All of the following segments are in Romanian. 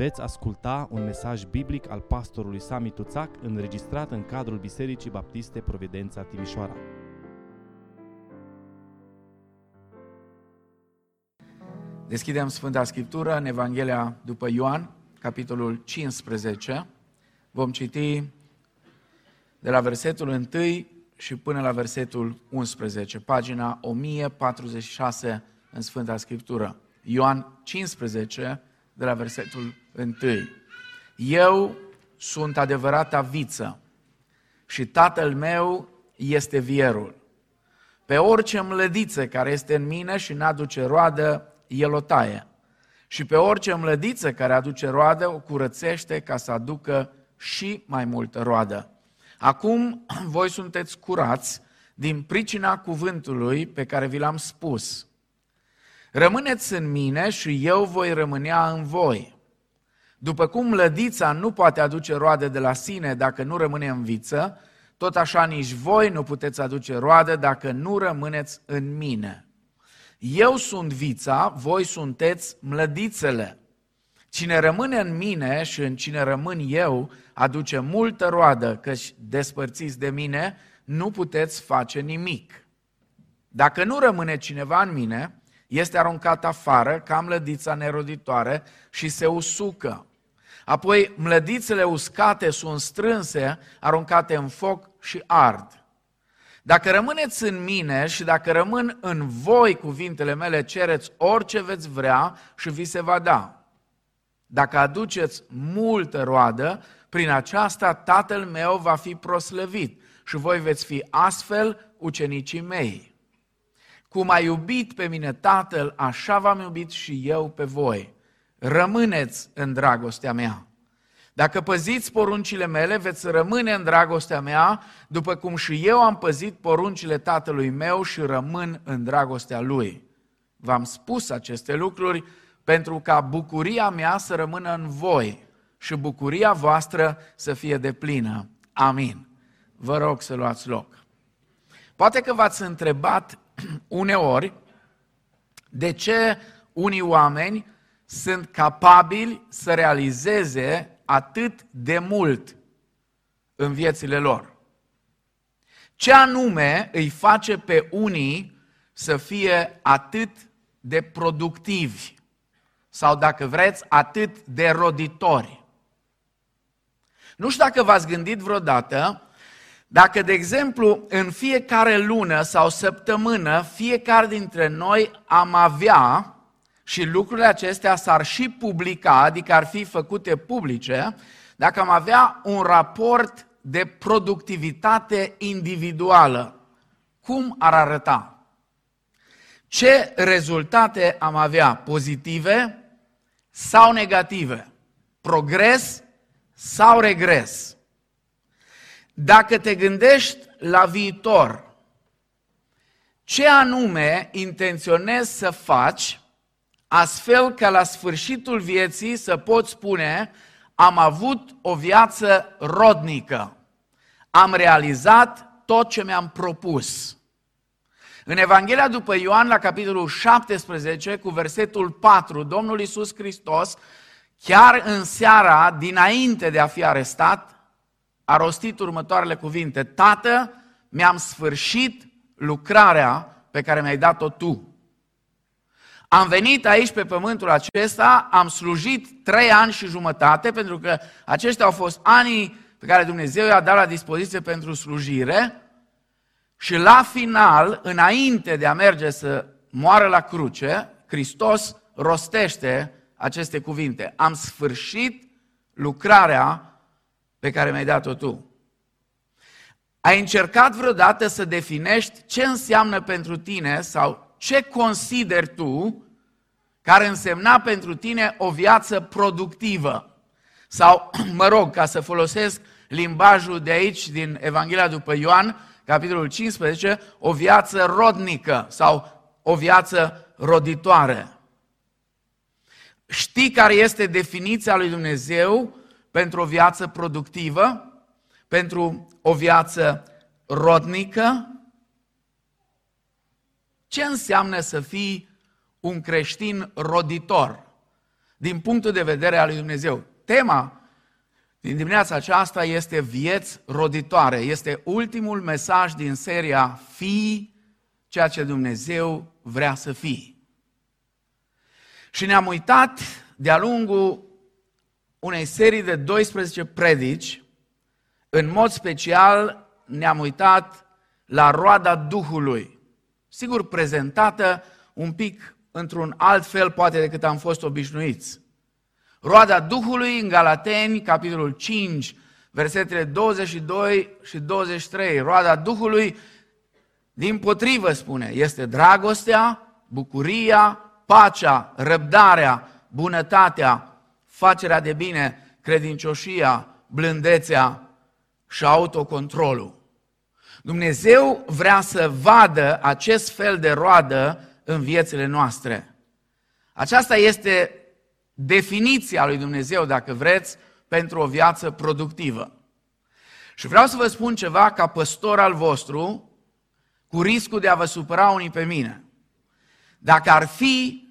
Veți asculta un mesaj biblic al pastorului Sami Tuțac înregistrat în cadrul Bisericii Baptiste Providența Timișoara. Deschidem Sfânta Scriptură în Evanghelia după Ioan, capitolul 15. Vom citi de la versetul 1 și până la versetul 11, pagina 1046 în Sfânta Scriptură. Ioan 15, de la versetul 1. Eu sunt adevărata viță și tatăl meu este vierul. Pe orice mlădiță care este în mine și n-aduce roadă, el o taie. Și pe orice mlădiță care aduce roadă, o curățește ca să aducă și mai multă roadă. Acum voi sunteți curați din pricina cuvântului pe care vi l-am spus. Rămâneți în mine și eu voi rămânea în voi. După cum lădița nu poate aduce roade de la sine dacă nu rămâne în viță, tot așa nici voi nu puteți aduce roade dacă nu rămâneți în mine. Eu sunt vița, voi sunteți mlădițele. Cine rămâne în mine și în cine rămân eu, aduce multă roadă, căci despărțiți de mine, nu puteți face nimic. Dacă nu rămâne cineva în mine, este aruncat afară ca mlădița neroditoare și se usucă. Apoi mlădițele uscate sunt strânse, aruncate în foc și ard. Dacă rămâneți în mine și dacă rămân în voi cuvintele mele, cereți orice veți vrea și vi se va da. Dacă aduceți multă roadă, prin aceasta Tatăl meu va fi proslăvit și voi veți fi astfel ucenicii mei. Cum a iubit pe mine Tatăl, așa v-am iubit și eu pe voi. Rămâneți în dragostea mea. Dacă păziți poruncile mele, veți rămâne în dragostea mea, după cum și eu am păzit poruncile tatălui meu și rămân în dragostea lui. V-am spus aceste lucruri pentru ca bucuria mea să rămână în voi și bucuria voastră să fie deplină. Amin. Vă rog să luați loc. Poate că v-ați întrebat uneori de ce unii oameni sunt capabili să realizeze atât de mult în viețile lor. Ce anume îi face pe unii să fie atât de productivi sau, dacă vreți, atât de roditori? Nu știu dacă v-ați gândit vreodată dacă, de exemplu, în fiecare lună sau săptămână, fiecare dintre noi am avea, și lucrurile acestea s-ar și publica, adică ar fi făcute publice, dacă am avea un raport de productivitate individuală, cum ar arăta? Ce rezultate am avea? Pozitive sau negative? Progres sau regres? Dacă te gândești la viitor, ce anume intenționezi să faci astfel ca la sfârșitul vieții să poți spune am avut o viață rodnică, am realizat tot ce mi-am propus. În Evanghelia după Ioan, la capitolul 17, cu versetul 4, Domnul Iisus Hristos, chiar în seara dinainte de a fi arestat, a rostit următoarele cuvinte. Tată, mi-am sfârșit lucrarea pe care mi-ai dat-o tu. Am venit aici pe pământul acesta, am slujit trei ani și jumătate, pentru că aceștia au fost anii pe care Dumnezeu i-a dat la dispoziție pentru slujire și la final, înainte de a merge să moară la cruce, Hristos rostește aceste cuvinte. Am sfârșit lucrarea pe care mi-ai dat-o tu. Ai încercat vreodată să definești ce înseamnă pentru tine sau ce consideri tu care însemna pentru tine o viață productivă? Sau, mă rog, ca să folosesc limbajul de aici, din Evanghelia după Ioan, capitolul 15, o viață rodnică sau o viață roditoare. Știi care este definiția lui Dumnezeu pentru o viață productivă, pentru o viață rodnică? Ce înseamnă să fii un creștin roditor? din punctul de vedere al lui Dumnezeu. Tema din dimineața aceasta este vieți roditoare. Este ultimul mesaj din seria Fii ceea ce Dumnezeu vrea să fii. Și ne-am uitat de-a lungul unei serii de 12 predici, în mod special ne-am uitat la roada Duhului. Sigur, prezentată un pic într-un alt fel poate decât am fost obișnuiți. Roada Duhului în Galateni, capitolul 5, versetele 22 și 23. Roada Duhului, din potrivă spune, este dragostea, bucuria, pacea, răbdarea, bunătatea, facerea de bine, credincioșia, blândețea și autocontrolul. Dumnezeu vrea să vadă acest fel de roadă în viețile noastre. Aceasta este definiția lui Dumnezeu, dacă vreți, pentru o viață productivă. Și vreau să vă spun ceva ca păstor al vostru, cu riscul de a vă supăra unii pe mine. Dacă ar fi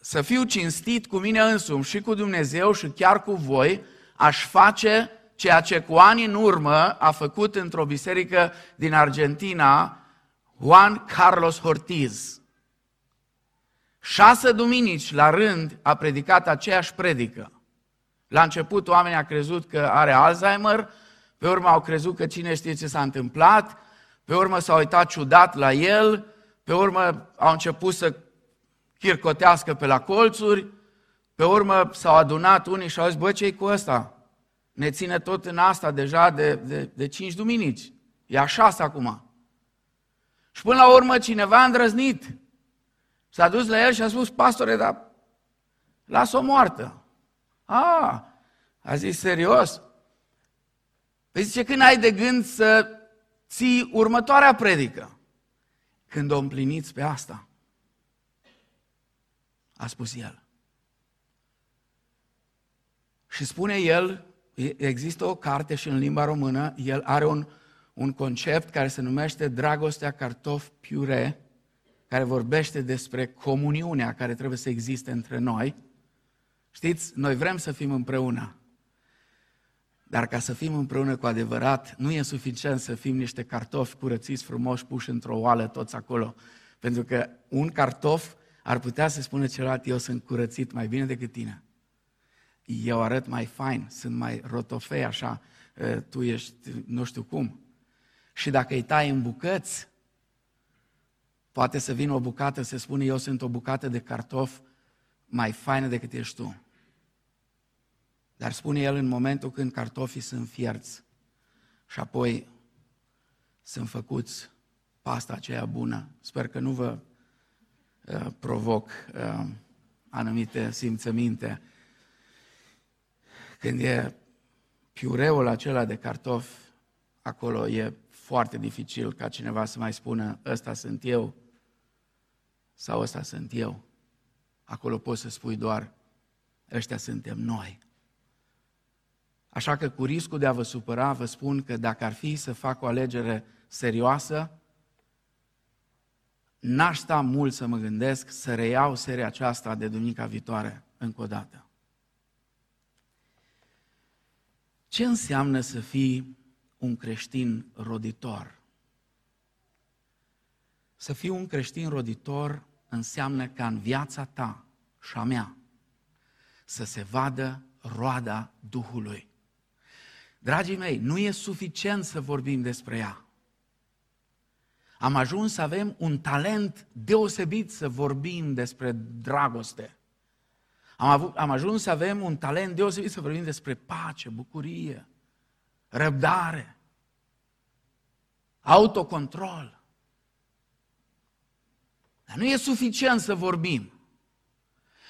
să fiu cinstit cu mine însumi și cu Dumnezeu și chiar cu voi, aș face ceea ce cu ani în urmă a făcut într-o biserică din Argentina Juan Carlos Ortiz. Șase duminici la rând a predicat aceeași predică. La început oamenii au crezut că are Alzheimer, pe urmă au crezut că cine știe ce s-a întâmplat, pe urmă s-au uitat ciudat la el, pe urmă au început să chircotească pe la colțuri, pe urmă s-au adunat unii și au zis, bă, ce cu ăsta? Ne ține tot în asta deja de, de, de cinci duminici. E a șase acum. Și până la urmă cineva a îndrăznit. S-a dus la el și a spus, pastore, dar las-o moartă. A, a zis, serios? Păi zice, când ai de gând să ții următoarea predică? Când o împliniți pe asta a spus el. Și spune el, există o carte și în limba română, el are un, un concept care se numește dragostea cartof piure, care vorbește despre comuniunea care trebuie să existe între noi. Știți, noi vrem să fim împreună, dar ca să fim împreună cu adevărat, nu e suficient să fim niște cartofi curățiți frumoși puși într-o oală toți acolo. Pentru că un cartof ar putea să spună celălalt, eu sunt curățit mai bine decât tine. Eu arăt mai fain, sunt mai rotofei așa, ă, tu ești nu știu cum. Și dacă îi tai în bucăți, poate să vină o bucată să spune, eu sunt o bucată de cartof mai faină decât ești tu. Dar spune el în momentul când cartofii sunt fierți și apoi sunt făcuți pasta aceea bună. Sper că nu vă Uh, provoc uh, anumite simțăminte. Când e piureul acela de cartofi, acolo e foarte dificil ca cineva să mai spună ăsta sunt eu sau ăsta sunt eu. Acolo poți să spui doar ăștia suntem noi. Așa că cu riscul de a vă supăra, vă spun că dacă ar fi să fac o alegere serioasă, n-aș sta mult să mă gândesc să reiau seria aceasta de duminica viitoare încă o dată. Ce înseamnă să fii un creștin roditor? Să fii un creștin roditor înseamnă ca în viața ta și a mea să se vadă roada Duhului. Dragii mei, nu e suficient să vorbim despre ea. Am ajuns să avem un talent deosebit să vorbim despre dragoste. Am, avut, am ajuns să avem un talent deosebit să vorbim despre pace, bucurie, răbdare, autocontrol. Dar nu e suficient să vorbim.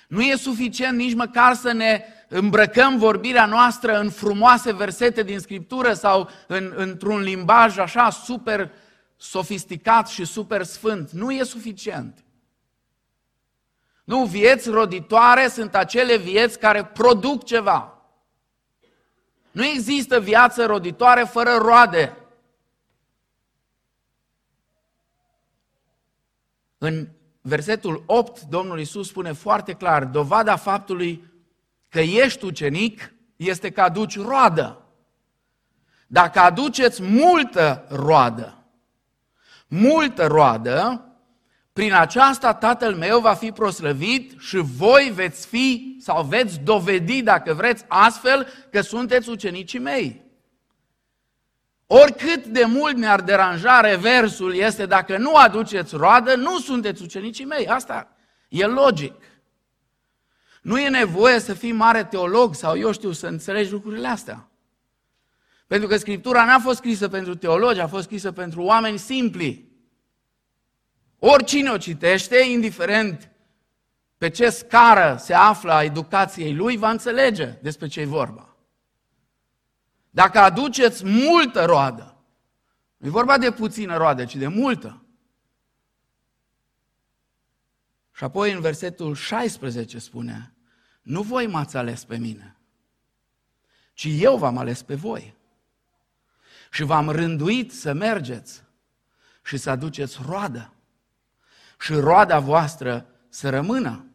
Nu e suficient nici măcar să ne îmbrăcăm vorbirea noastră în frumoase versete din Scriptură sau în, într-un limbaj așa super sofisticat și super sfânt. Nu e suficient. Nu, vieți roditoare sunt acele vieți care produc ceva. Nu există viață roditoare fără roade. În versetul 8, Domnul Iisus spune foarte clar, dovada faptului că ești ucenic este că aduci roadă. Dacă aduceți multă roadă, multă roadă, prin aceasta Tatăl meu va fi proslăvit și voi veți fi sau veți dovedi, dacă vreți, astfel că sunteți ucenicii mei. Oricât de mult mi-ar deranja reversul este dacă nu aduceți roadă, nu sunteți ucenicii mei. Asta e logic. Nu e nevoie să fii mare teolog sau eu știu să înțelegi lucrurile astea. Pentru că Scriptura n-a fost scrisă pentru teologi, a fost scrisă pentru oameni simpli. Oricine o citește, indiferent pe ce scară se află a educației lui, va înțelege despre ce e vorba. Dacă aduceți multă roadă, nu e vorba de puțină roadă, ci de multă. Și apoi în versetul 16 spune, nu voi m-ați ales pe mine, ci eu v-am ales pe voi. Și v-am rânduit să mergeți și să aduceți roadă. Și roada voastră să rămână.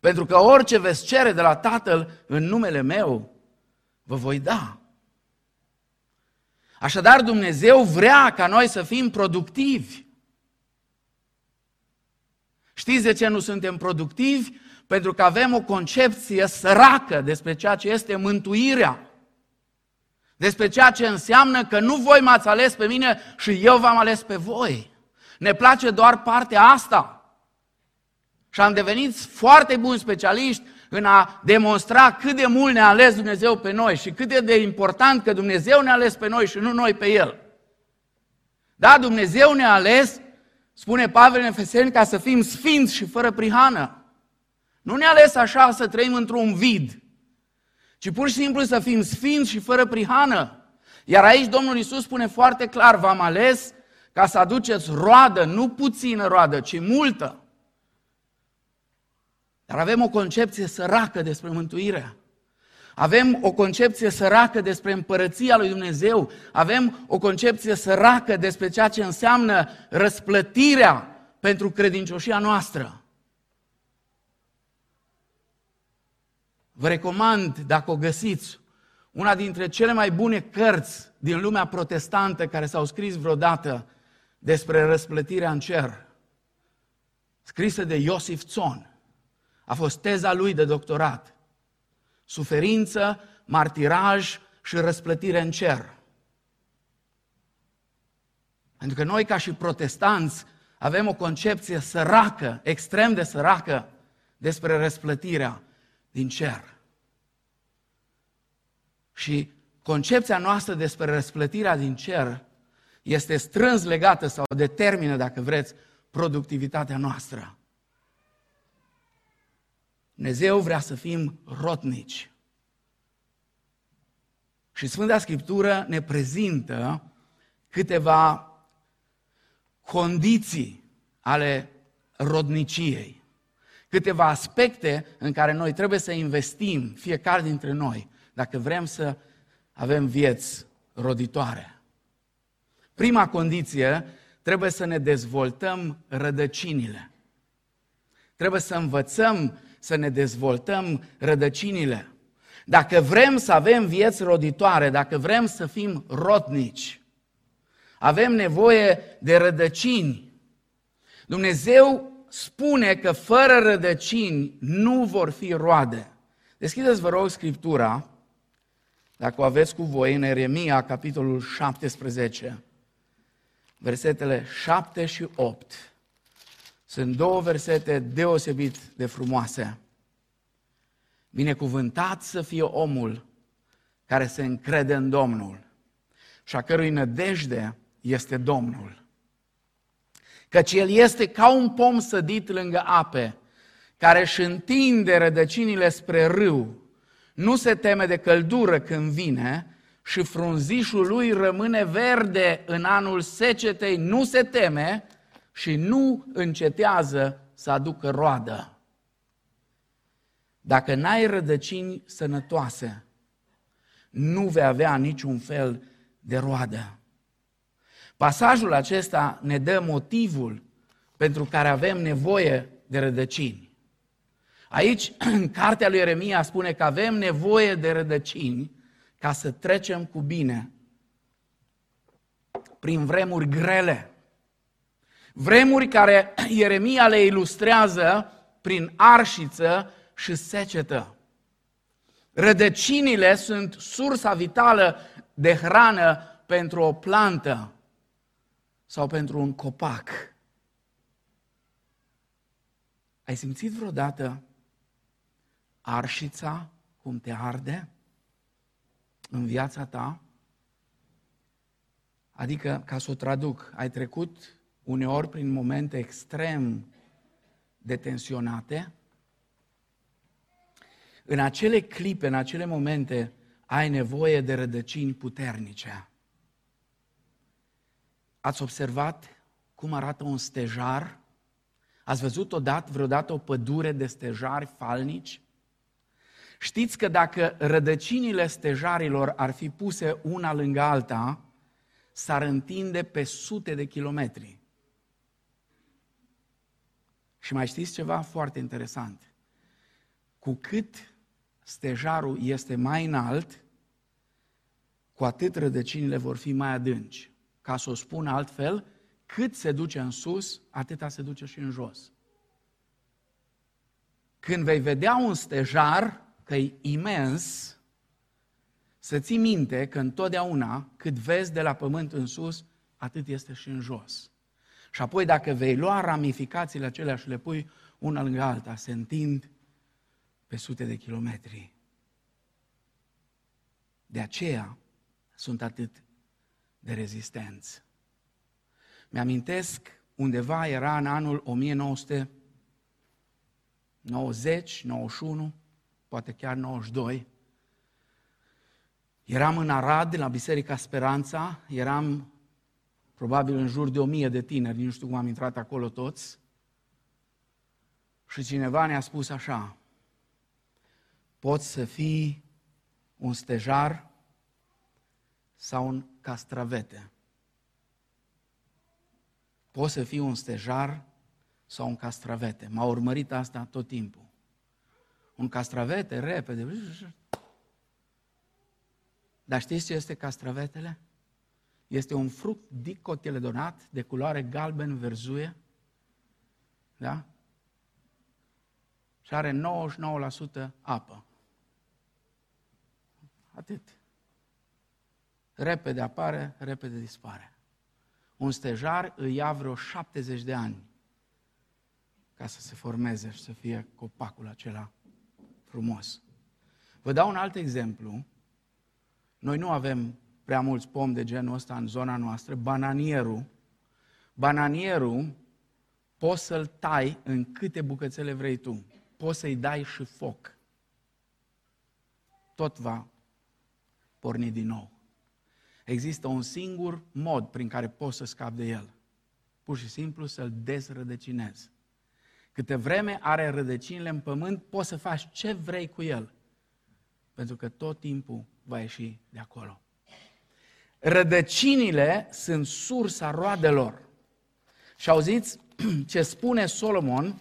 Pentru că orice veți cere de la Tatăl în numele meu, vă voi da. Așadar, Dumnezeu vrea ca noi să fim productivi. Știți de ce nu suntem productivi? Pentru că avem o concepție săracă despre ceea ce este mântuirea. Despre ceea ce înseamnă că nu voi m-ați ales pe mine și eu v-am ales pe voi. Ne place doar partea asta. Și am devenit foarte buni specialiști în a demonstra cât de mult ne-a ales Dumnezeu pe noi și cât de important că Dumnezeu ne-a ales pe noi și nu noi pe El. Da, Dumnezeu ne-a ales, spune Pavel în Efeseni, ca să fim sfinți și fără prihană. Nu ne-a ales așa să trăim într-un vid, ci pur și simplu să fim sfinți și fără prihană. Iar aici Domnul Isus spune foarte clar, v-am ales ca să aduceți roadă, nu puțină roadă, ci multă. Dar avem o concepție săracă despre mântuire. Avem o concepție săracă despre împărăția lui Dumnezeu. Avem o concepție săracă despre ceea ce înseamnă răsplătirea pentru credincioșia noastră. Vă recomand, dacă o găsiți, una dintre cele mai bune cărți din lumea protestantă care s-au scris vreodată despre răsplătirea în cer, scrisă de Iosif Țon. A fost teza lui de doctorat. Suferință, martiraj și răsplătire în cer. Pentru că noi, ca și protestanți, avem o concepție săracă, extrem de săracă, despre răsplătirea din cer. Și concepția noastră despre răsplătirea din cer este strâns legată sau determină, dacă vreți, productivitatea noastră. Dumnezeu vrea să fim rotnici. Și Sfânta Scriptură ne prezintă câteva condiții ale rodniciei, câteva aspecte în care noi trebuie să investim, fiecare dintre noi, dacă vrem să avem vieți roditoare. Prima condiție, trebuie să ne dezvoltăm rădăcinile. Trebuie să învățăm să ne dezvoltăm rădăcinile. Dacă vrem să avem vieți roditoare, dacă vrem să fim rotnici, avem nevoie de rădăcini. Dumnezeu spune că fără rădăcini nu vor fi roade. Deschideți, vă rog, Scriptura, dacă o aveți cu voi, în Eremia, capitolul 17, versetele 7 și 8. Sunt două versete deosebit de frumoase. Binecuvântat să fie omul care se încrede în Domnul și a cărui nădejde este Domnul. Căci el este ca un pom sădit lângă ape, care își întinde rădăcinile spre râu, nu se teme de căldură când vine și frunzișul lui rămâne verde în anul secetei, nu se teme, și nu încetează să aducă roadă. Dacă n-ai rădăcini sănătoase, nu vei avea niciun fel de roadă. Pasajul acesta ne dă motivul pentru care avem nevoie de rădăcini. Aici, în cartea lui Ieremia, spune că avem nevoie de rădăcini ca să trecem cu bine prin vremuri grele. Vremuri care Ieremia le ilustrează prin arșiță și secetă. Rădăcinile sunt sursa vitală de hrană pentru o plantă sau pentru un copac. Ai simțit vreodată arșița cum te arde în viața ta? Adică, ca să o traduc, ai trecut uneori prin momente extrem de tensionate. În acele clipe, în acele momente, ai nevoie de rădăcini puternice. Ați observat cum arată un stejar? Ați văzut odată, vreodată o pădure de stejari falnici? Știți că dacă rădăcinile stejarilor ar fi puse una lângă alta, s-ar întinde pe sute de kilometri. Și mai știți ceva foarte interesant? Cu cât stejarul este mai înalt, cu atât rădăcinile vor fi mai adânci. Ca să o spun altfel, cât se duce în sus, atâta se duce și în jos. Când vei vedea un stejar că e imens, să ții minte că întotdeauna cât vezi de la pământ în sus, atât este și în jos. Și apoi dacă vei lua ramificațiile acelea și le pui una lângă alta, se întind pe sute de kilometri. De aceea sunt atât de rezistenți. Mi-amintesc, undeva era în anul 1990, 91, poate chiar 92, Eram în Arad, la Biserica Speranța, eram probabil în jur de o mie de tineri, nu știu cum am intrat acolo toți. Și cineva ne-a spus așa, poți să fii un stejar sau un castravete. Poți să fii un stejar sau un castravete. M-a urmărit asta tot timpul. Un castravete, repede, dar știți ce este castravetele? Este un fruct dicotiledonat de culoare galben-verzuie. Da? Și are 99% apă. Atât. Repede apare, repede dispare. Un stejar îi ia vreo 70 de ani ca să se formeze și să fie copacul acela frumos. Vă dau un alt exemplu noi nu avem prea mulți pomi de genul ăsta în zona noastră. Bananierul, bananierul poți să-l tai în câte bucățele vrei tu. Poți să-i dai și foc. Tot va porni din nou. Există un singur mod prin care poți să scapi de el. Pur și simplu să-l dezrădăcinezi. Câte vreme are rădăcinile în pământ, poți să faci ce vrei cu el. Pentru că tot timpul va ieși de acolo. Rădăcinile sunt sursa roadelor. Și auziți ce spune Solomon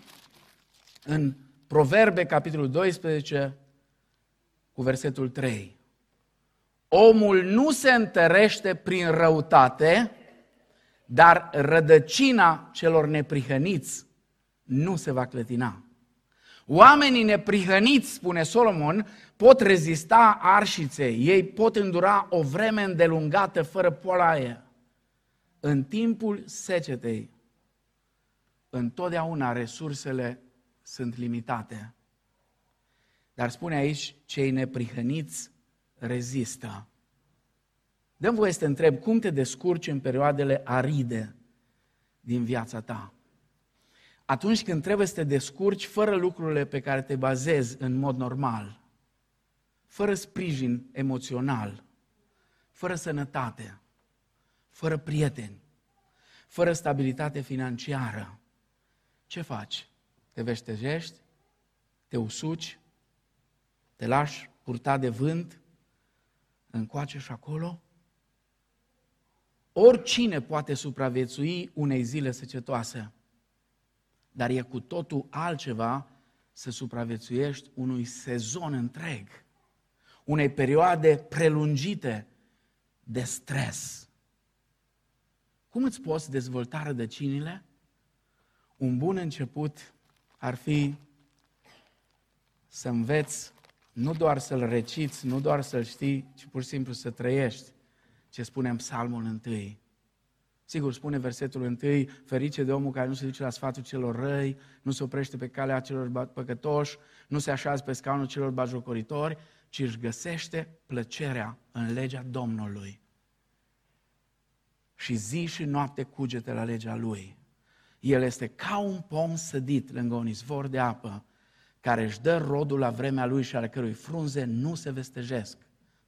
în Proverbe, capitolul 12, cu versetul 3. Omul nu se întărește prin răutate, dar rădăcina celor neprihăniți nu se va clătina. Oamenii neprihăniți, spune Solomon, pot rezista arșiței, ei pot îndura o vreme îndelungată fără polaie. În timpul secetei, întotdeauna resursele sunt limitate. Dar spune aici, cei neprihăniți rezistă. Dăm voie să te întreb, cum te descurci în perioadele aride din viața ta? Atunci când trebuie să te descurci fără lucrurile pe care te bazezi în mod normal, fără sprijin emoțional, fără sănătate, fără prieteni, fără stabilitate financiară, ce faci? Te veștejești? Te usuci? Te lași purta de vânt? Încoace și acolo? Oricine poate supraviețui unei zile secetoase dar e cu totul altceva să supraviețuiești unui sezon întreg, unei perioade prelungite de stres. Cum îți poți dezvolta rădăcinile? Un bun început ar fi să înveți nu doar să-l reciți, nu doar să-l știi, ci pur și simplu să trăiești ce spune în psalmul întâi. Sigur, spune versetul întâi, ferice de omul care nu se duce la sfatul celor răi, nu se oprește pe calea celor păcătoși, nu se așează pe scaunul celor bajocoritori, ci își găsește plăcerea în legea Domnului. Și zi și noapte cugete la legea Lui. El este ca un pom sădit lângă un izvor de apă, care își dă rodul la vremea lui și ale cărui frunze nu se vestejesc.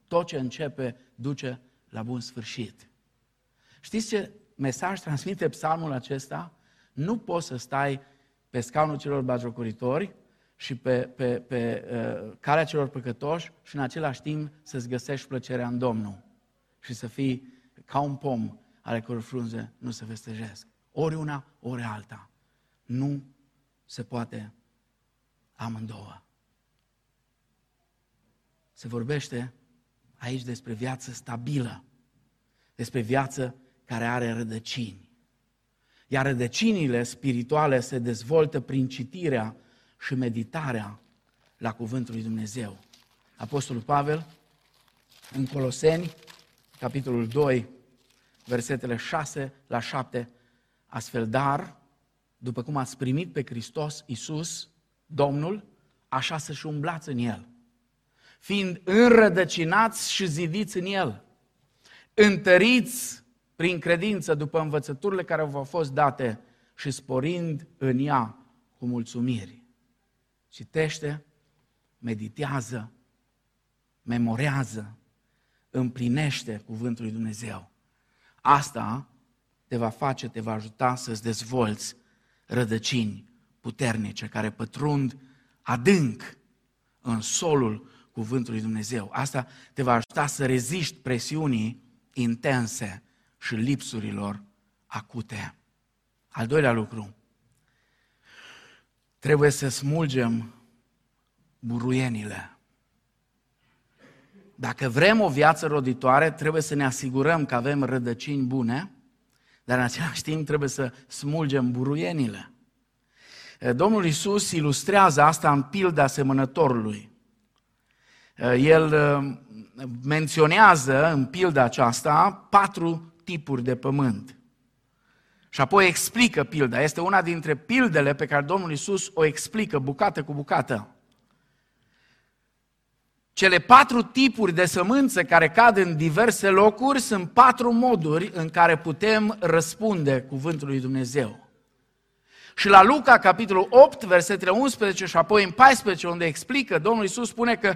Tot ce începe duce la bun sfârșit. Știți ce mesaj transmite psalmul acesta? Nu poți să stai pe scaunul celor bajocoritori și pe, pe, pe uh, calea celor păcătoși și în același timp să-ți găsești plăcerea în Domnul și să fii ca un pom ale căror frunze nu se vestejesc. Ori una, ori alta. Nu se poate amândouă. Se vorbește aici despre viață stabilă, despre viață care are rădăcini. Iar rădăcinile spirituale se dezvoltă prin citirea și meditarea la Cuvântul lui Dumnezeu. Apostolul Pavel, în Coloseni, capitolul 2, versetele 6 la 7, astfel, dar, după cum ați primit pe Hristos Iisus, Domnul, așa să-și umblați în El, fiind înrădăcinați și zidiți în El, întăriți prin credință după învățăturile care v-au fost date și sporind în ea cu mulțumiri. Citește, meditează, memorează, împlinește cuvântul lui Dumnezeu. Asta te va face, te va ajuta să-ți dezvolți rădăcini puternice care pătrund adânc în solul cuvântului Dumnezeu. Asta te va ajuta să reziști presiunii intense și lipsurilor acute. Al doilea lucru, trebuie să smulgem buruienile. Dacă vrem o viață roditoare, trebuie să ne asigurăm că avem rădăcini bune, dar în același timp trebuie să smulgem buruienile. Domnul Isus ilustrează asta în pilda semănătorului. El menționează în pilda aceasta patru tipuri de pământ. Și apoi explică pilda. Este una dintre pildele pe care Domnul Isus o explică bucată cu bucată. Cele patru tipuri de sămânță care cad în diverse locuri sunt patru moduri în care putem răspunde cuvântului Dumnezeu. Și la Luca, capitolul 8, versetele 11 și apoi în 14, unde explică, Domnul Isus spune că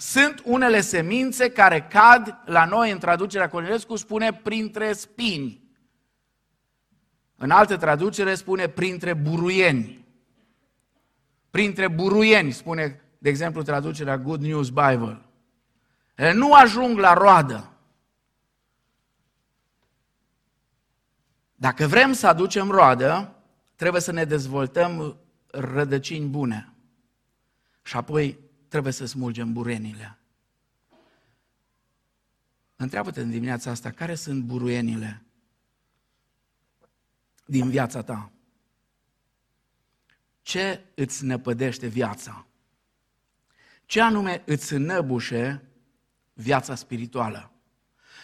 sunt unele semințe care cad la noi, în traducerea Cornilescu, spune printre spini. În altă traducere spune printre buruieni. Printre buruieni, spune, de exemplu, traducerea Good News Bible. Ele nu ajung la roadă. Dacă vrem să aducem roadă, trebuie să ne dezvoltăm rădăcini bune. Și apoi trebuie să smulgem burenile. Întreabă-te în dimineața asta, care sunt buruienile din viața ta? Ce îți năpădește viața? Ce anume îți înăbușe viața spirituală?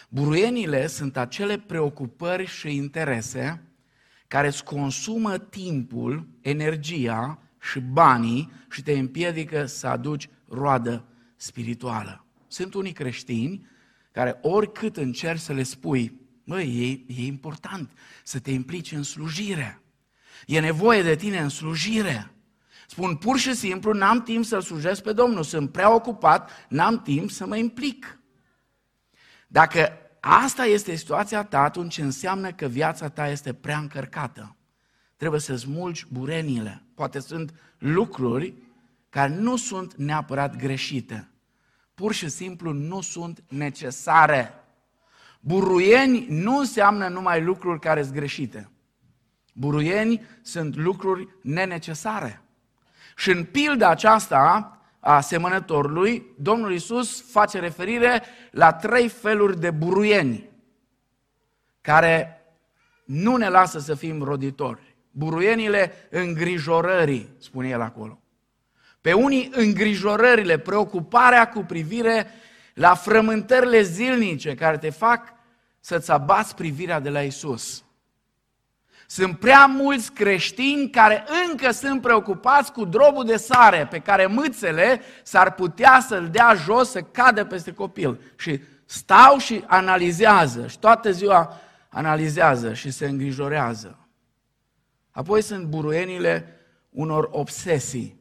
Buruienile sunt acele preocupări și interese care îți consumă timpul, energia și banii și te împiedică să aduci roadă spirituală. Sunt unii creștini care oricât încerci să le spui, măi, e, e important să te implici în slujire. E nevoie de tine în slujire. Spun pur și simplu, n-am timp să-L slujesc pe Domnul, sunt prea ocupat, n-am timp să mă implic. Dacă asta este situația ta, atunci înseamnă că viața ta este prea încărcată. Trebuie să smulgi burenile. Poate sunt lucruri care nu sunt neapărat greșite. Pur și simplu nu sunt necesare. Buruieni nu înseamnă numai lucruri care sunt greșite. Buruieni sunt lucruri nenecesare. Și în pilda aceasta a semănătorului, Domnul Isus face referire la trei feluri de buruieni care nu ne lasă să fim roditori. Buruienile îngrijorării, spune el acolo. Pe unii îngrijorările, preocuparea cu privire la frământările zilnice care te fac să-ți abați privirea de la Isus. Sunt prea mulți creștini care încă sunt preocupați cu drobul de sare pe care mâțele s-ar putea să-l dea jos, să cadă peste copil. Și stau și analizează și toată ziua analizează și se îngrijorează. Apoi sunt buruienile unor obsesii.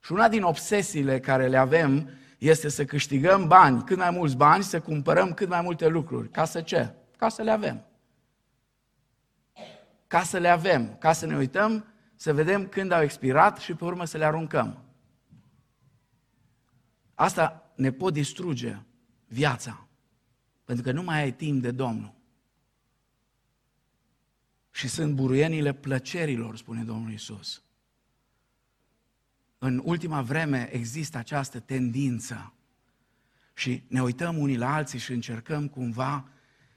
Și una din obsesiile care le avem este să câștigăm bani, cât mai mulți bani, să cumpărăm cât mai multe lucruri. Ca să ce? Ca să le avem. Ca să le avem, ca să ne uităm, să vedem când au expirat și pe urmă să le aruncăm. Asta ne pot distruge viața, pentru că nu mai ai timp de Domnul. Și sunt buruienile plăcerilor, spune Domnul Isus. În ultima vreme există această tendință. Și ne uităm unii la alții și încercăm cumva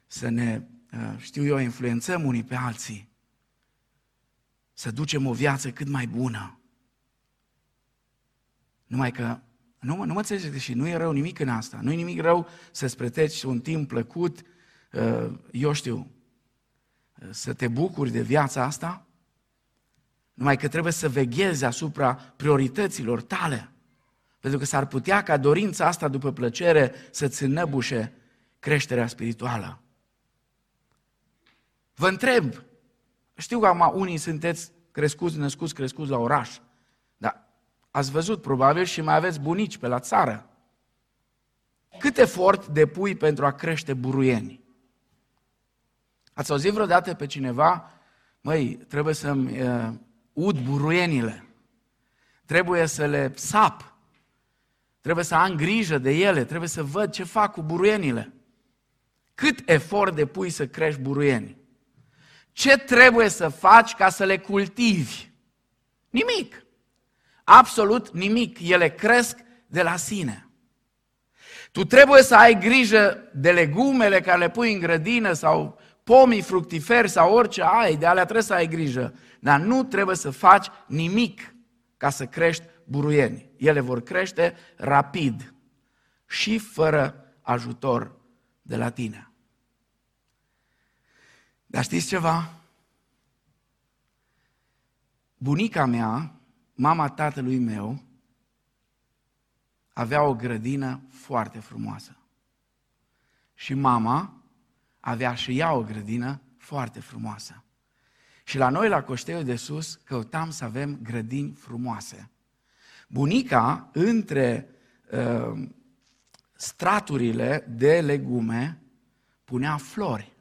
să ne, uh, știu eu, influențăm unii pe alții, să ducem o viață cât mai bună. Numai că, nu, nu mă înțelegeți și nu e rău nimic în asta, nu e nimic rău să-ți preteci un timp plăcut, uh, eu știu, uh, să te bucuri de viața asta, numai că trebuie să veghezi asupra priorităților tale. Pentru că s-ar putea ca dorința asta după plăcere să-ți înăbușe creșterea spirituală. Vă întreb, știu că acum unii sunteți crescuți, născuți, crescuți la oraș, dar ați văzut probabil și mai aveți bunici pe la țară. Cât efort depui pentru a crește buruieni? Ați auzit vreodată pe cineva, măi, trebuie să-mi uh, ud buruienile. Trebuie să le sap. Trebuie să am grijă de ele. Trebuie să văd ce fac cu buruienile. Cât efort depui să crești buruieni? Ce trebuie să faci ca să le cultivi? Nimic. Absolut nimic. Ele cresc de la sine. Tu trebuie să ai grijă de legumele care le pui în grădină sau pomii fructiferi sau orice ai, de alea trebuie să ai grijă. Dar nu trebuie să faci nimic ca să crești buruieni. Ele vor crește rapid și fără ajutor de la tine. Dar știți ceva? Bunica mea, mama tatălui meu, avea o grădină foarte frumoasă. Și mama avea și ea o grădină foarte frumoasă. Și la noi, la Coșteiul de Sus, căutam să avem grădini frumoase. Bunica, între uh, straturile de legume, punea flori.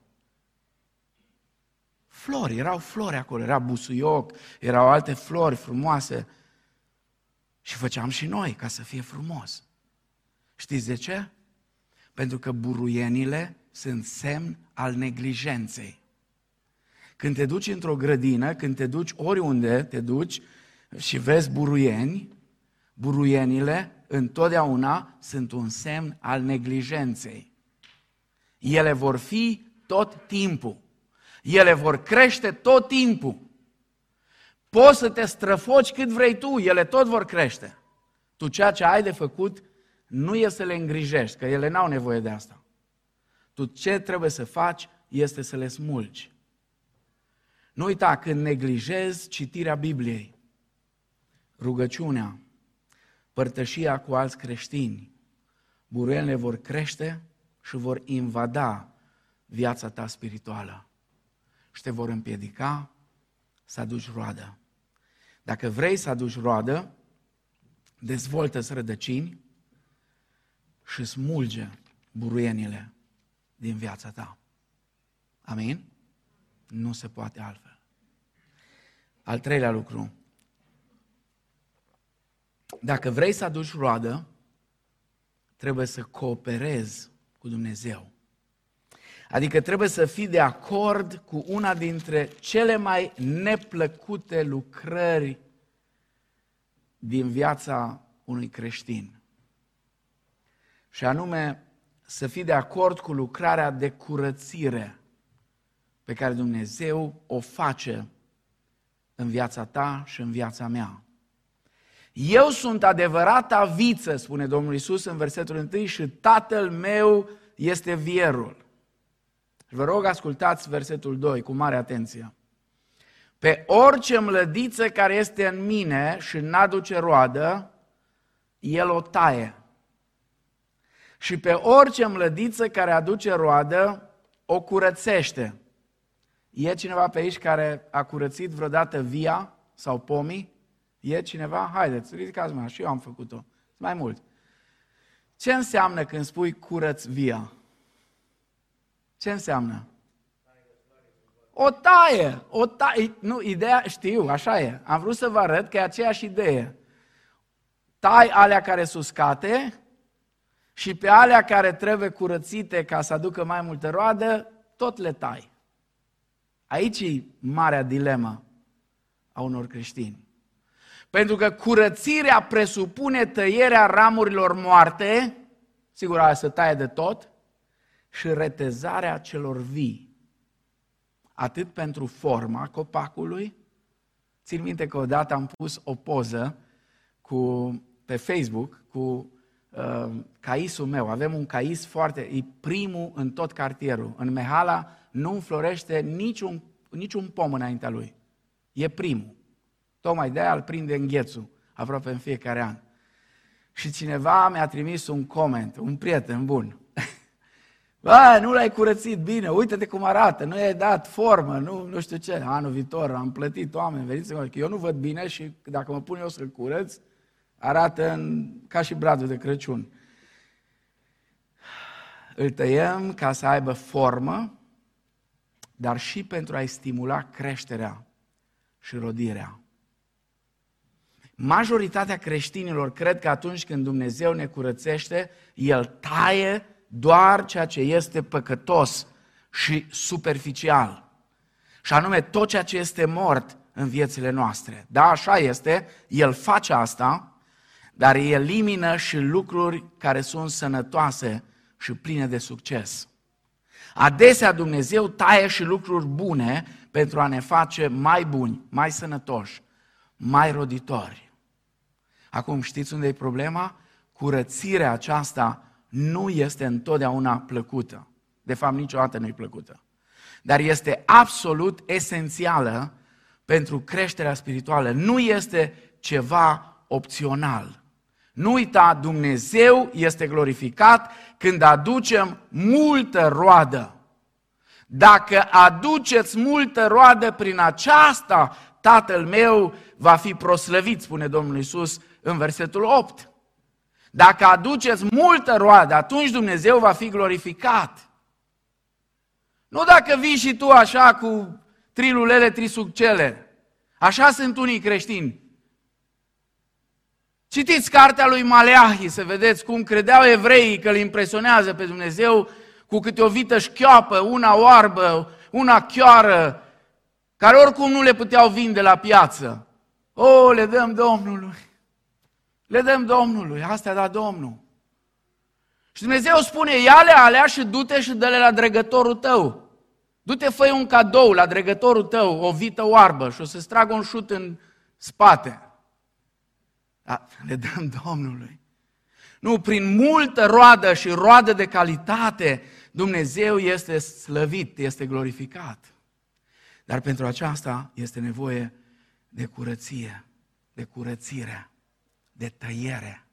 Flori, erau flori acolo, era busuioc, erau alte flori frumoase. Și făceam și noi ca să fie frumos. Știți de ce? Pentru că buruienile sunt semn al neglijenței. Când te duci într-o grădină, când te duci oriunde te duci și vezi buruieni, buruienile întotdeauna sunt un semn al neglijenței. Ele vor fi tot timpul. Ele vor crește tot timpul. Poți să te străfoci cât vrei tu, ele tot vor crește. Tu ceea ce ai de făcut nu e să le îngrijești, că ele n-au nevoie de asta. Tu ce trebuie să faci este să le smulgi. Nu uita, când neglijezi citirea Bibliei, rugăciunea, părtășia cu alți creștini, buruienile vor crește și vor invada viața ta spirituală și te vor împiedica să aduci roadă. Dacă vrei să aduci roadă, dezvoltă-ți rădăcini și smulge buruienile din viața ta. Amin? Nu se poate altfel. Al treilea lucru. Dacă vrei să aduci roadă, trebuie să cooperezi cu Dumnezeu. Adică trebuie să fii de acord cu una dintre cele mai neplăcute lucrări din viața unui creștin. Și anume să fii de acord cu lucrarea de curățire pe care Dumnezeu o face în viața ta și în viața mea. Eu sunt adevărata viță, spune Domnul Isus în versetul 1, și tatăl meu este vierul. Vă rog, ascultați versetul 2 cu mare atenție. Pe orice mlădiță care este în mine și n-aduce roadă, el o taie. Și pe orice mlădiță care aduce roadă, o curățește. E cineva pe aici care a curățit vreodată via sau pomii? E cineva? Haideți, ridicați mâna, și eu am făcut-o. Mai mult. Ce înseamnă când spui curăț via? Ce înseamnă? O taie, o taie. Nu, ideea, știu, așa e. Am vrut să vă arăt că e aceeași idee. Tai alea care sunt uscate și pe alea care trebuie curățite ca să aducă mai multă roadă, tot le tai. Aici e marea dilemă a unor creștini. Pentru că curățirea presupune tăierea ramurilor moarte, sigur, aia să taie de tot, și retezarea celor vii. Atât pentru forma copacului, țin minte că odată am pus o poză cu, pe Facebook cu uh, caisul meu. Avem un cais foarte, e primul în tot cartierul. În Mehala nu înflorește niciun, niciun pom înaintea lui. E primul. Tocmai de-aia îl prinde înghețul aproape în fiecare an. Și cineva mi-a trimis un coment, un prieten bun. Bă, nu l-ai curățit bine, uite-te cum arată, nu i-ai dat formă, nu, nu știu ce. Anul viitor am plătit oameni, veniți că eu nu văd bine și dacă mă pun eu să-l curăț, arată în, ca și bradul de Crăciun. Îl tăiem ca să aibă formă, dar și pentru a-i stimula creșterea și rodirea. Majoritatea creștinilor cred că atunci când Dumnezeu ne curățește, El taie doar ceea ce este păcătos și superficial. Și anume tot ceea ce este mort în viețile noastre. Da, așa este, El face asta, dar îi elimină și lucruri care sunt sănătoase și pline de succes. Adesea Dumnezeu taie și lucruri bune pentru a ne face mai buni, mai sănătoși, mai roditori. Acum știți unde e problema? Curățirea aceasta nu este întotdeauna plăcută. De fapt, niciodată nu e plăcută. Dar este absolut esențială pentru creșterea spirituală. Nu este ceva opțional. Nu uita, Dumnezeu este glorificat când aducem multă roadă. Dacă aduceți multă roadă prin aceasta, Tatăl meu va fi proslăvit, spune Domnul Isus în versetul 8. Dacă aduceți multă roadă, atunci Dumnezeu va fi glorificat. Nu dacă vii și tu așa cu trilulele, trisuccele. Așa sunt unii creștini. Citiți cartea lui Maleahi să vedeți cum credeau evreii că îl impresionează pe Dumnezeu cu câte o vită șchioapă, una oarbă, una chioară, care oricum nu le puteau vinde la piață. O, le dăm Domnului. Le dăm Domnului, astea da Domnul. Și Dumnezeu spune, ia-le alea și du-te și dă-le la dregătorul tău. Du-te, fă un cadou la dregătorul tău, o vită oarbă și o să-ți tragă un șut în spate. Da, le dăm Domnului. Nu, prin multă roadă și roadă de calitate, Dumnezeu este slăvit, este glorificat. Dar pentru aceasta este nevoie de curăție, de curățire de tăiere,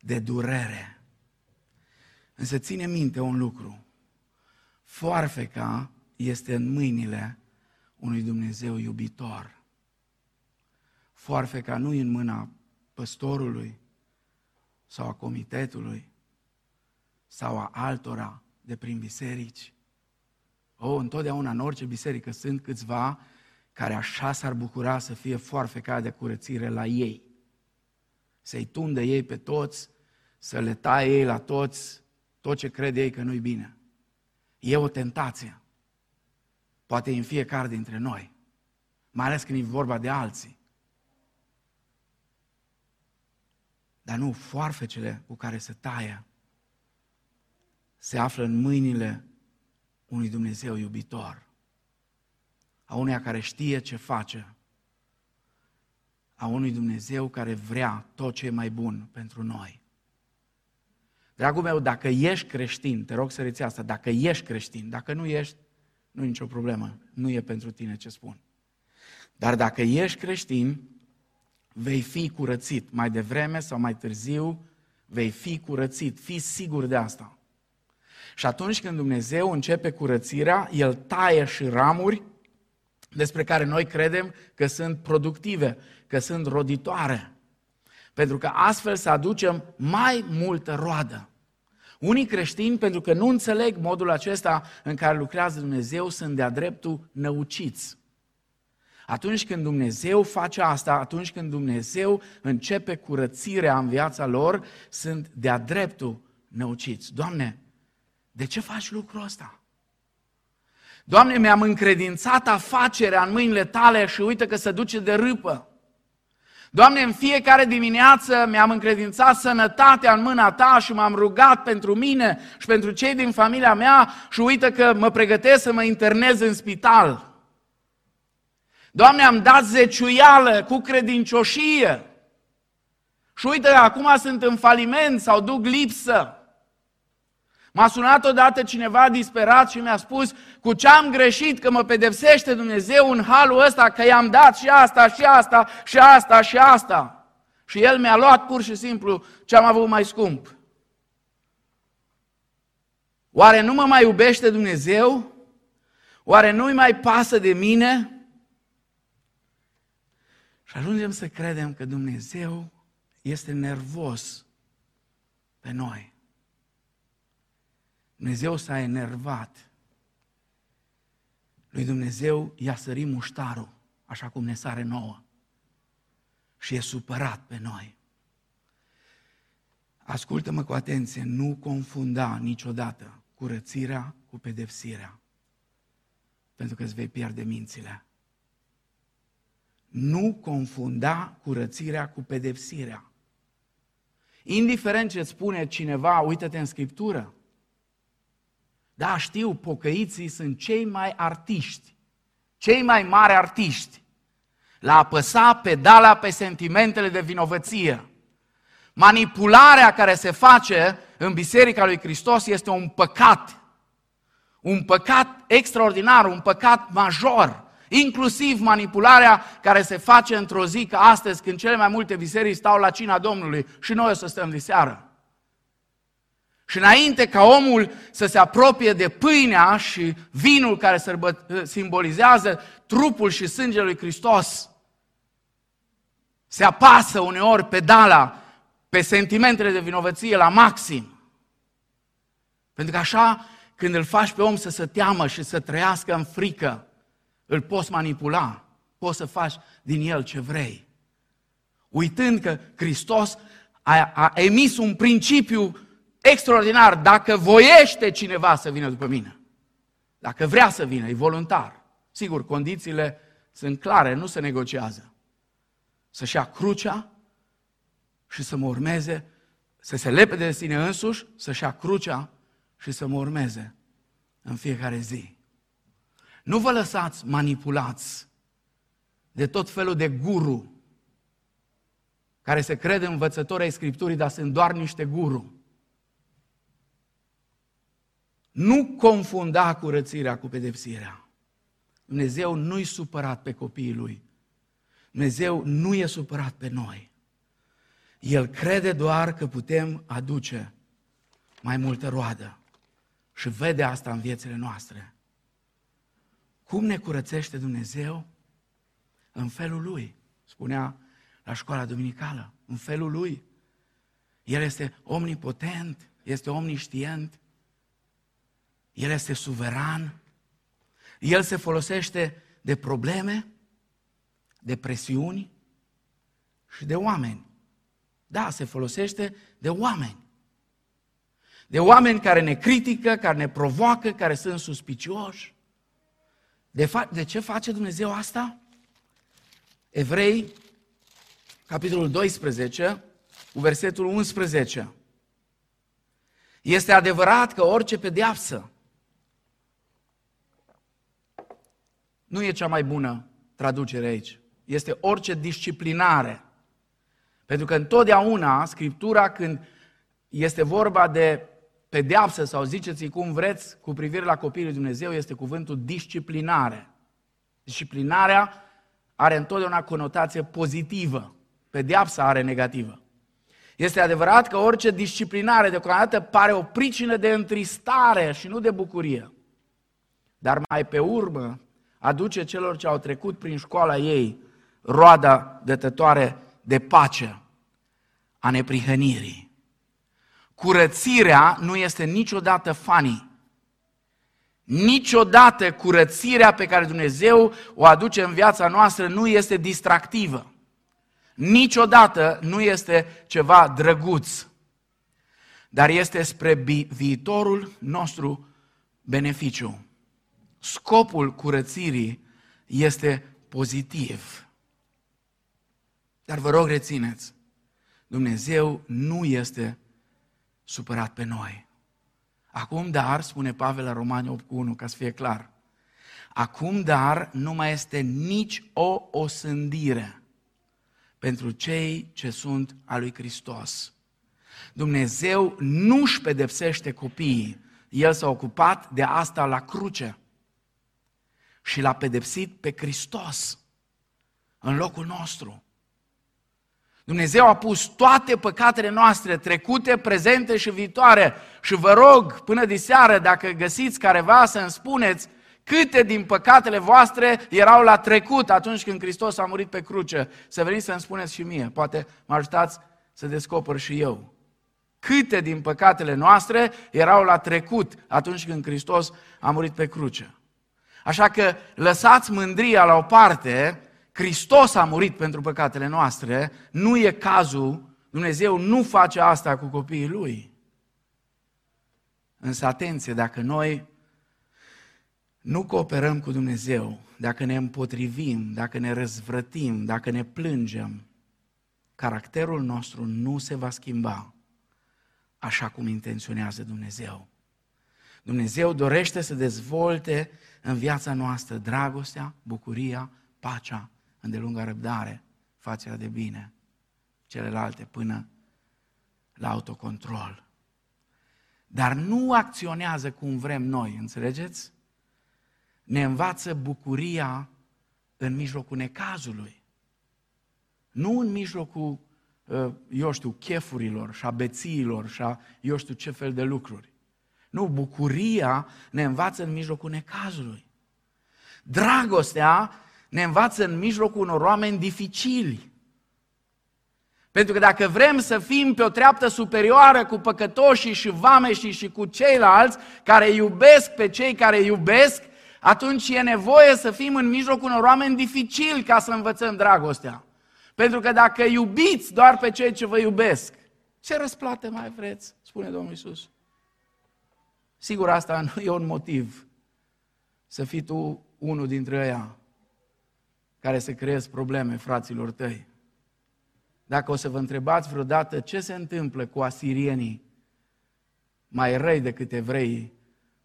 de durere. Însă ține minte un lucru. Foarfeca este în mâinile unui Dumnezeu iubitor. Foarfeca nu e în mâna păstorului sau a comitetului sau a altora de prin biserici. O, întotdeauna în orice biserică sunt câțiva care așa s-ar bucura să fie foarfeca de curățire la ei să-i tundă ei pe toți, să le taie ei la toți tot ce crede ei că nu-i bine. E o tentație. Poate în fiecare dintre noi. Mai ales când e vorba de alții. Dar nu, foarfecele cu care se taie se află în mâinile unui Dumnezeu iubitor, a uneia care știe ce face, a unui Dumnezeu care vrea tot ce e mai bun pentru noi. Dragul meu, dacă ești creștin, te rog să reții asta, dacă ești creștin, dacă nu ești, nu e nicio problemă, nu e pentru tine ce spun. Dar dacă ești creștin, vei fi curățit. Mai devreme sau mai târziu vei fi curățit. Fii sigur de asta. Și atunci când Dumnezeu începe curățirea, El taie și ramuri despre care noi credem că sunt productive, că sunt roditoare. Pentru că astfel să aducem mai multă roadă. Unii creștini, pentru că nu înțeleg modul acesta în care lucrează Dumnezeu, sunt de-a dreptul năuciți. Atunci când Dumnezeu face asta, atunci când Dumnezeu începe curățirea în viața lor, sunt de-a dreptul năuciți. Doamne, de ce faci lucrul ăsta? Doamne, mi-am încredințat afacerea în mâinile tale și uite că se duce de râpă. Doamne, în fiecare dimineață mi-am încredințat sănătatea în mâna Ta și m-am rugat pentru mine și pentru cei din familia mea și uite că mă pregătesc să mă internez în spital. Doamne, am dat zeciuială cu credincioșie. Și uite, acum sunt în faliment sau duc lipsă. M-a sunat odată cineva disperat și mi-a spus cu ce am greșit că mă pedepsește Dumnezeu în halul ăsta, că i-am dat și asta, și asta, și asta, și asta. Și el mi-a luat pur și simplu ce am avut mai scump. Oare nu mă mai iubește Dumnezeu? Oare nu-i mai pasă de mine? Și ajungem să credem că Dumnezeu este nervos pe noi. Dumnezeu s-a enervat. Lui Dumnezeu i-a sărit muștarul, așa cum ne sare nouă. Și e supărat pe noi. Ascultă-mă cu atenție, nu confunda niciodată curățirea cu pedepsirea, pentru că îți vei pierde mințile. Nu confunda curățirea cu pedepsirea. Indiferent ce spune cineva, uită-te în Scriptură, da, știu, pocăiții sunt cei mai artiști, cei mai mari artiști. La apăsa pedala pe sentimentele de vinovăție. Manipularea care se face în Biserica lui Hristos este un păcat. Un păcat extraordinar, un păcat major. Inclusiv manipularea care se face într-o zi ca astăzi, când cele mai multe biserici stau la cina Domnului și noi o să stăm de seară. Și înainte ca omul să se apropie de pâinea și vinul care simbolizează trupul și sângele lui Hristos, se apasă uneori pedala pe sentimentele de vinovăție la maxim. Pentru că așa, când îl faci pe om să se teamă și să trăiască în frică, îl poți manipula, poți să faci din el ce vrei. Uitând că Hristos a, a emis un principiu extraordinar dacă voiește cineva să vină după mine. Dacă vrea să vină, e voluntar. Sigur, condițiile sunt clare, nu se negociază. Să-și ia crucea și să mă urmeze, să se lepe de sine însuși, să-și ia crucea și să mă urmeze în fiecare zi. Nu vă lăsați manipulați de tot felul de guru care se cred învățători ai Scripturii, dar sunt doar niște guru. Nu confunda curățirea cu pedepsirea. Dumnezeu nu-i supărat pe copiii lui. Dumnezeu nu e supărat pe noi. El crede doar că putem aduce mai multă roadă. Și vede asta în viețile noastre. Cum ne curățește Dumnezeu? În felul Lui. Spunea la școala duminicală. În felul Lui. El este omnipotent, este omniștient, el este suveran. El se folosește de probleme, de presiuni și de oameni. Da, se folosește de oameni. De oameni care ne critică, care ne provoacă, care sunt suspicioși. De, fa- de ce face Dumnezeu asta? Evrei, capitolul 12, cu versetul 11. Este adevărat că orice pedeapsă nu e cea mai bună traducere aici. Este orice disciplinare. Pentru că întotdeauna Scriptura când este vorba de pedeapsă sau ziceți cum vreți cu privire la copiii lui Dumnezeu este cuvântul disciplinare. Disciplinarea are întotdeauna conotație pozitivă. Pedeapsa are negativă. Este adevărat că orice disciplinare deocamdată pare o pricină de întristare și nu de bucurie. Dar mai pe urmă aduce celor ce au trecut prin școala ei roada dătătoare de pace, a neprihănirii. Curățirea nu este niciodată funny. Niciodată curățirea pe care Dumnezeu o aduce în viața noastră nu este distractivă. Niciodată nu este ceva drăguț, dar este spre viitorul nostru beneficiu. Scopul curățirii este pozitiv. Dar vă rog, rețineți, Dumnezeu nu este supărat pe noi. Acum, dar, spune Pavel la Romani 8 cu 1, ca să fie clar, acum, dar, nu mai este nici o osândire pentru cei ce sunt a lui Hristos. Dumnezeu nu își pedepsește copiii. El s-a ocupat de asta la cruce și l-a pedepsit pe Hristos în locul nostru. Dumnezeu a pus toate păcatele noastre, trecute, prezente și viitoare. Și vă rog, până de seară, dacă găsiți careva să îmi spuneți câte din păcatele voastre erau la trecut atunci când Hristos a murit pe cruce. Să veniți să-mi spuneți și mie, poate mă ajutați să descoper și eu. Câte din păcatele noastre erau la trecut atunci când Hristos a murit pe cruce. Așa că lăsați mândria la o parte, Hristos a murit pentru păcatele noastre, nu e cazul, Dumnezeu nu face asta cu copiii Lui. Însă atenție, dacă noi nu cooperăm cu Dumnezeu, dacă ne împotrivim, dacă ne răzvrătim, dacă ne plângem, caracterul nostru nu se va schimba așa cum intenționează Dumnezeu. Dumnezeu dorește să dezvolte în viața noastră dragostea, bucuria, pacea, îndelunga răbdare, facerea de bine, celelalte până la autocontrol. Dar nu acționează cum vrem noi, înțelegeți? Ne învață bucuria în mijlocul necazului. Nu în mijlocul, ă, eu știu, chefurilor și a bețiilor și a eu știu ce fel de lucruri. Nu, bucuria ne învață în mijlocul necazului. Dragostea ne învață în mijlocul unor oameni dificili. Pentru că dacă vrem să fim pe o treaptă superioară cu păcătoșii și vameșii și cu ceilalți care iubesc pe cei care iubesc, atunci e nevoie să fim în mijlocul unor oameni dificili ca să învățăm dragostea. Pentru că dacă iubiți doar pe cei ce vă iubesc, ce răsplată mai vreți? Spune Domnul Isus. Sigur, asta nu e un motiv să fii tu unul dintre ăia care să creezi probleme fraților tăi. Dacă o să vă întrebați vreodată ce se întâmplă cu asirienii mai răi decât evreii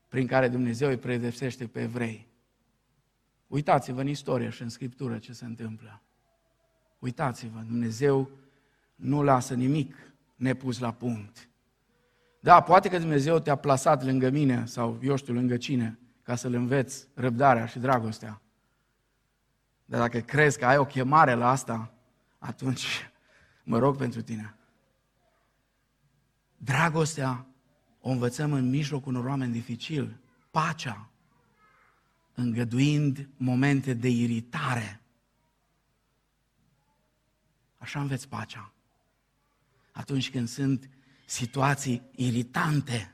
prin care Dumnezeu îi predepsește pe evrei. Uitați-vă în istorie și în Scriptură ce se întâmplă. Uitați-vă, Dumnezeu nu lasă nimic nepus la punct. Da, poate că Dumnezeu te-a plasat lângă mine sau eu știu lângă cine ca să-L înveți răbdarea și dragostea. Dar dacă crezi că ai o chemare la asta, atunci mă rog pentru tine. Dragostea o învățăm în mijlocul unor oameni dificili. Pacea, îngăduind momente de iritare. Așa înveți pacea. Atunci când sunt situații iritante.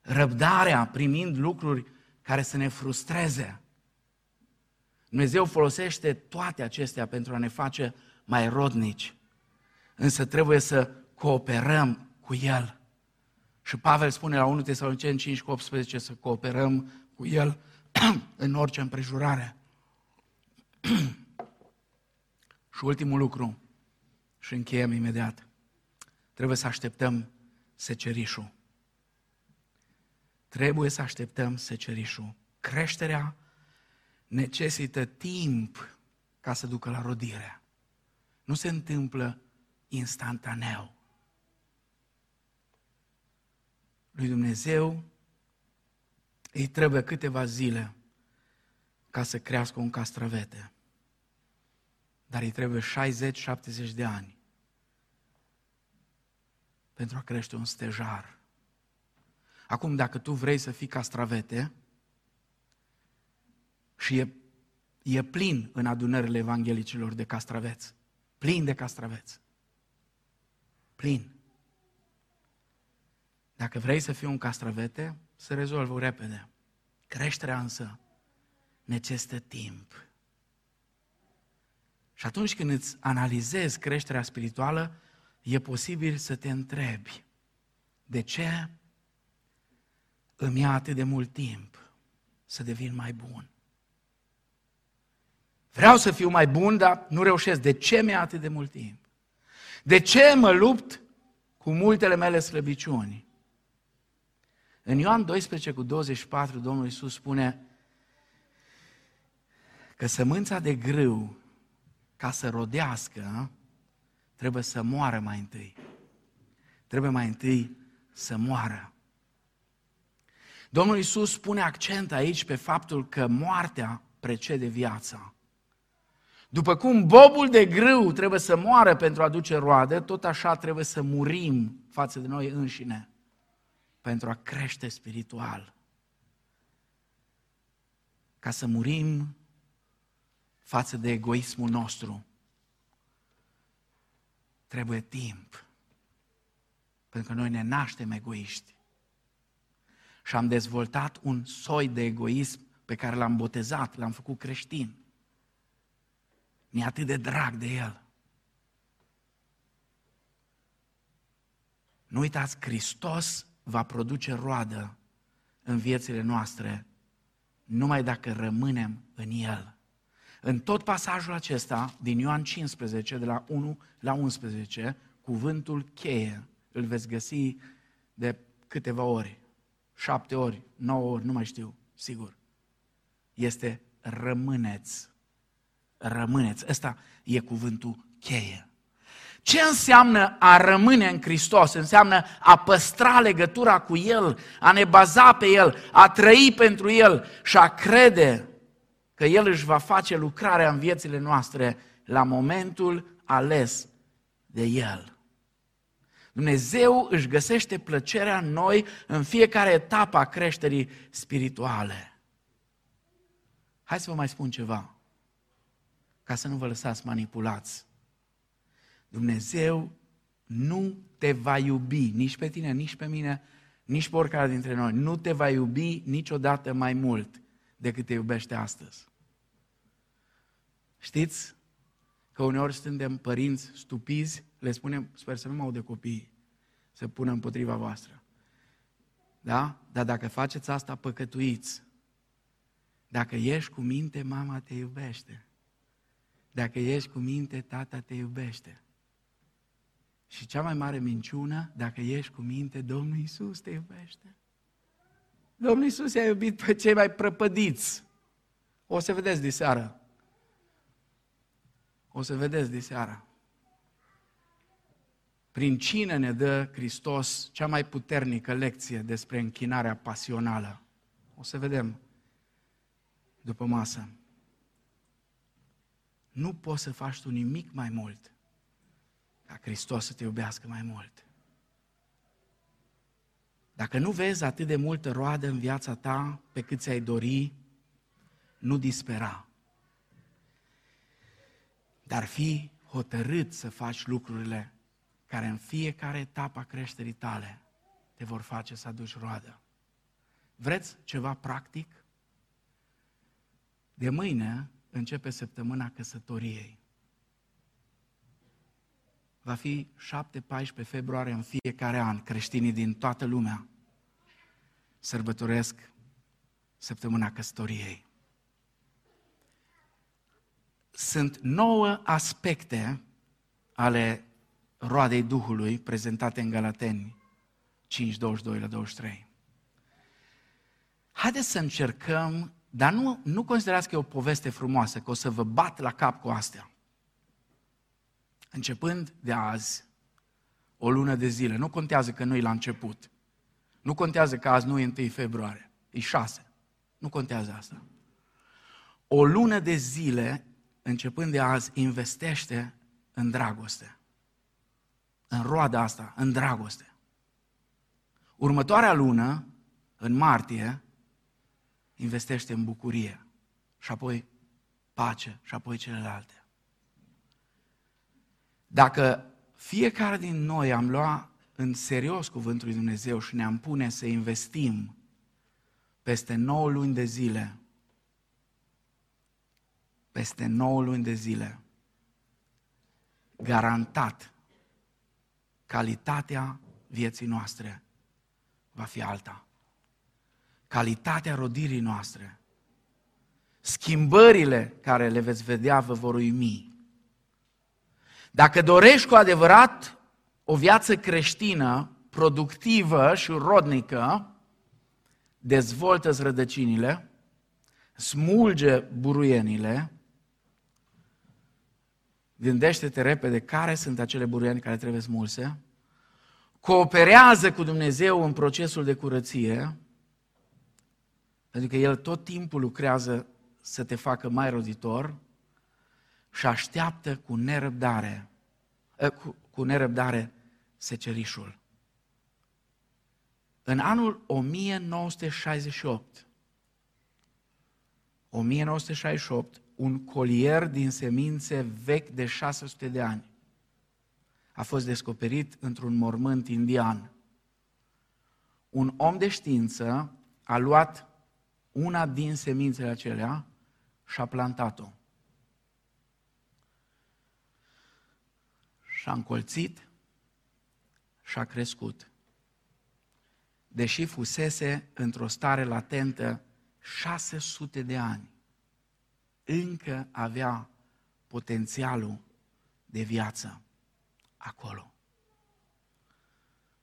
Răbdarea, primind lucruri care să ne frustreze. Dumnezeu folosește toate acestea pentru a ne face mai rodnici. Însă trebuie să cooperăm cu El. Și Pavel spune la 1 Tesaloniceni 5 cu 18 să cooperăm cu El în orice împrejurare. și ultimul lucru, Și încheiem imediat. Trebuie să așteptăm secerișul. Trebuie să așteptăm secerișul. Creșterea necesită timp ca să ducă la rodire. Nu se întâmplă instantaneu. Lui Dumnezeu îi trebuie câteva zile ca să crească un castravete. Dar îi trebuie 60-70 de ani pentru a crește un stejar. Acum, dacă tu vrei să fii castravete și e, e plin în adunările evanghelicilor de castraveți, plin de castraveți, plin. Dacă vrei să fii un castravete, se rezolvă repede. Creșterea însă necesită timp. Și atunci când îți analizezi creșterea spirituală, e posibil să te întrebi, de ce îmi ia atât de mult timp să devin mai bun? Vreau să fiu mai bun, dar nu reușesc. De ce mi-a atât de mult timp? De ce mă lupt cu multele mele slăbiciuni? În Ioan 12 cu 24, Domnul Iisus spune că sămânța de grâu, ca să rodească, trebuie să moară mai întâi. Trebuie mai întâi să moară. Domnul Iisus pune accent aici pe faptul că moartea precede viața. După cum bobul de grâu trebuie să moară pentru a duce roade, tot așa trebuie să murim față de noi înșine pentru a crește spiritual. Ca să murim față de egoismul nostru, trebuie timp. Pentru că noi ne naștem egoiști. Și am dezvoltat un soi de egoism pe care l-am botezat, l-am făcut creștin. Mi-e atât de drag de el. Nu uitați, Hristos va produce roadă în viețile noastre numai dacă rămânem în El. În tot pasajul acesta, din Ioan 15, de la 1 la 11, cuvântul cheie îl veți găsi de câteva ori, șapte ori, nouă ori, nu mai știu, sigur. Este rămâneți. Rămâneți. Ăsta e cuvântul cheie. Ce înseamnă a rămâne în Hristos? Înseamnă a păstra legătura cu El, a ne baza pe El, a trăi pentru El și a crede că El își va face lucrarea în viețile noastre la momentul ales de El. Dumnezeu își găsește plăcerea în noi în fiecare etapă a creșterii spirituale. Hai să vă mai spun ceva, ca să nu vă lăsați manipulați. Dumnezeu nu te va iubi, nici pe tine, nici pe mine, nici pe oricare dintre noi. Nu te va iubi niciodată mai mult decât te iubește astăzi. Știți că uneori suntem părinți stupizi, le spunem, sper să nu mă de copii, să pună împotriva voastră. Da? Dar dacă faceți asta, păcătuiți. Dacă ești cu minte, mama te iubește. Dacă ești cu minte, tata te iubește. Și cea mai mare minciună, dacă ești cu minte, Domnul Isus te iubește. Domnul Isus i-a iubit pe cei mai prăpădiți. O să vedeți de seară. O să vedeți de seară. Prin cine ne dă Hristos cea mai puternică lecție despre închinarea pasională? O să vedem după masă. Nu poți să faci tu nimic mai mult ca Hristos să te iubească mai mult. Dacă nu vezi atât de multă roadă în viața ta pe cât ți-ai dori, nu dispera. Dar fi hotărât să faci lucrurile care în fiecare etapă a creșterii tale te vor face să aduci roadă. Vreți ceva practic? De mâine începe săptămâna căsătoriei va fi 7-14 februarie în fiecare an. Creștinii din toată lumea sărbătoresc săptămâna căsătoriei. Sunt nouă aspecte ale roadei Duhului prezentate în Galateni 5, 22 la 23. Haideți să încercăm, dar nu, nu considerați că e o poveste frumoasă, că o să vă bat la cap cu astea. Începând de azi, o lună de zile, nu contează că nu e la început. Nu contează că azi nu e 1 februarie, e 6. Nu contează asta. O lună de zile, începând de azi, investește în dragoste. În roada asta, în dragoste. Următoarea lună, în martie, investește în bucurie și apoi pace și apoi celelalte. Dacă fiecare din noi am luat în serios cuvântul lui Dumnezeu și ne-am pune să investim peste 9 luni de zile, peste 9 luni de zile, garantat, calitatea vieții noastre va fi alta. Calitatea rodirii noastre, schimbările care le veți vedea vă vor uimi. Dacă dorești cu adevărat o viață creștină, productivă și rodnică, dezvoltă-ți rădăcinile, smulge buruienile, gândește-te repede care sunt acele buruieni care trebuie smulse, cooperează cu Dumnezeu în procesul de curăție, pentru că El tot timpul lucrează să te facă mai roditor și așteaptă cu nerăbdare, eh, cu, cu nerăbdare secerișul. În anul 1968, 1968, un colier din semințe vechi de 600 de ani a fost descoperit într-un mormânt indian. Un om de știință a luat una din semințele acelea și a plantat-o. Și a încolțit și a crescut. Deși fusese într-o stare latentă 600 de ani, încă avea potențialul de viață acolo.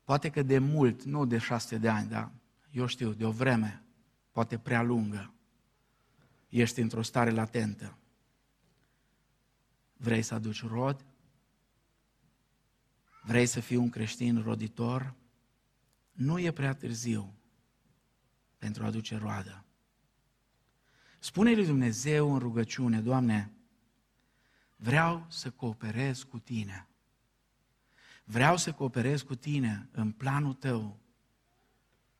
Poate că de mult, nu de 600 de ani, dar eu știu, de o vreme, poate prea lungă, ești într-o stare latentă. Vrei să aduci rod? Vrei să fii un creștin roditor? Nu e prea târziu pentru a aduce roadă. Spune lui Dumnezeu în rugăciune, Doamne, vreau să cooperez cu Tine. Vreau să cooperez cu Tine în planul Tău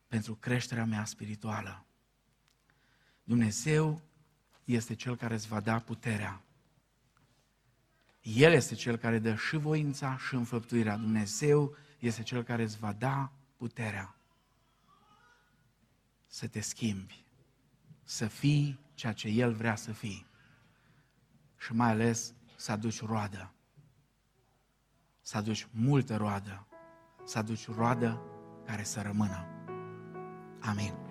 pentru creșterea mea spirituală. Dumnezeu este Cel care îți va da puterea el este cel care dă și voința și înfăptuirea. Dumnezeu este cel care îți va da puterea să te schimbi, să fii ceea ce El vrea să fii și mai ales să aduci roadă, să aduci multă roadă, să aduci roadă care să rămână. Amin.